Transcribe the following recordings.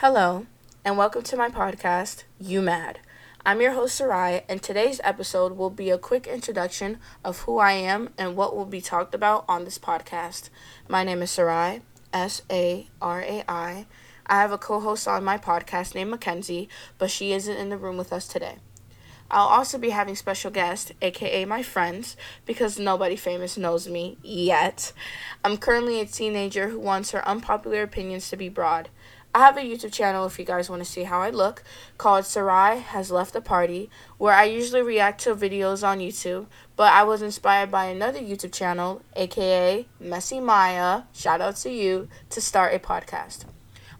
Hello, and welcome to my podcast, You Mad. I'm your host, Sarai, and today's episode will be a quick introduction of who I am and what will be talked about on this podcast. My name is Sarai, S A R A I. I have a co host on my podcast named Mackenzie, but she isn't in the room with us today. I'll also be having special guests, aka my friends, because nobody famous knows me yet. I'm currently a teenager who wants her unpopular opinions to be broad. I have a YouTube channel if you guys want to see how I look called Sarai Has Left the Party, where I usually react to videos on YouTube, but I was inspired by another YouTube channel, aka Messy Maya, shout out to you, to start a podcast.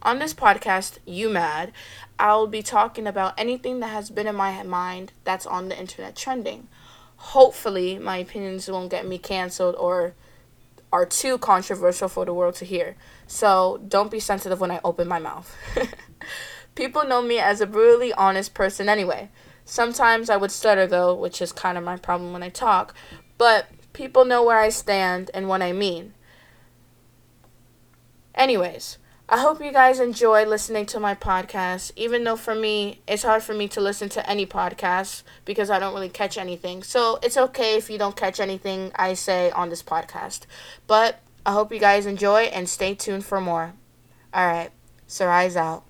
On this podcast, You Mad, I'll be talking about anything that has been in my mind that's on the internet trending. Hopefully, my opinions won't get me canceled or are too controversial for the world to hear. So don't be sensitive when I open my mouth. People know me as a brutally honest person anyway. Sometimes I would stutter though, which is kind of my problem when I talk, but people know where I stand and what I mean. Anyways, I hope you guys enjoy listening to my podcast, even though for me, it's hard for me to listen to any podcast because I don't really catch anything. So it's okay if you don't catch anything I say on this podcast. But I hope you guys enjoy and stay tuned for more. All right, Sarai's out.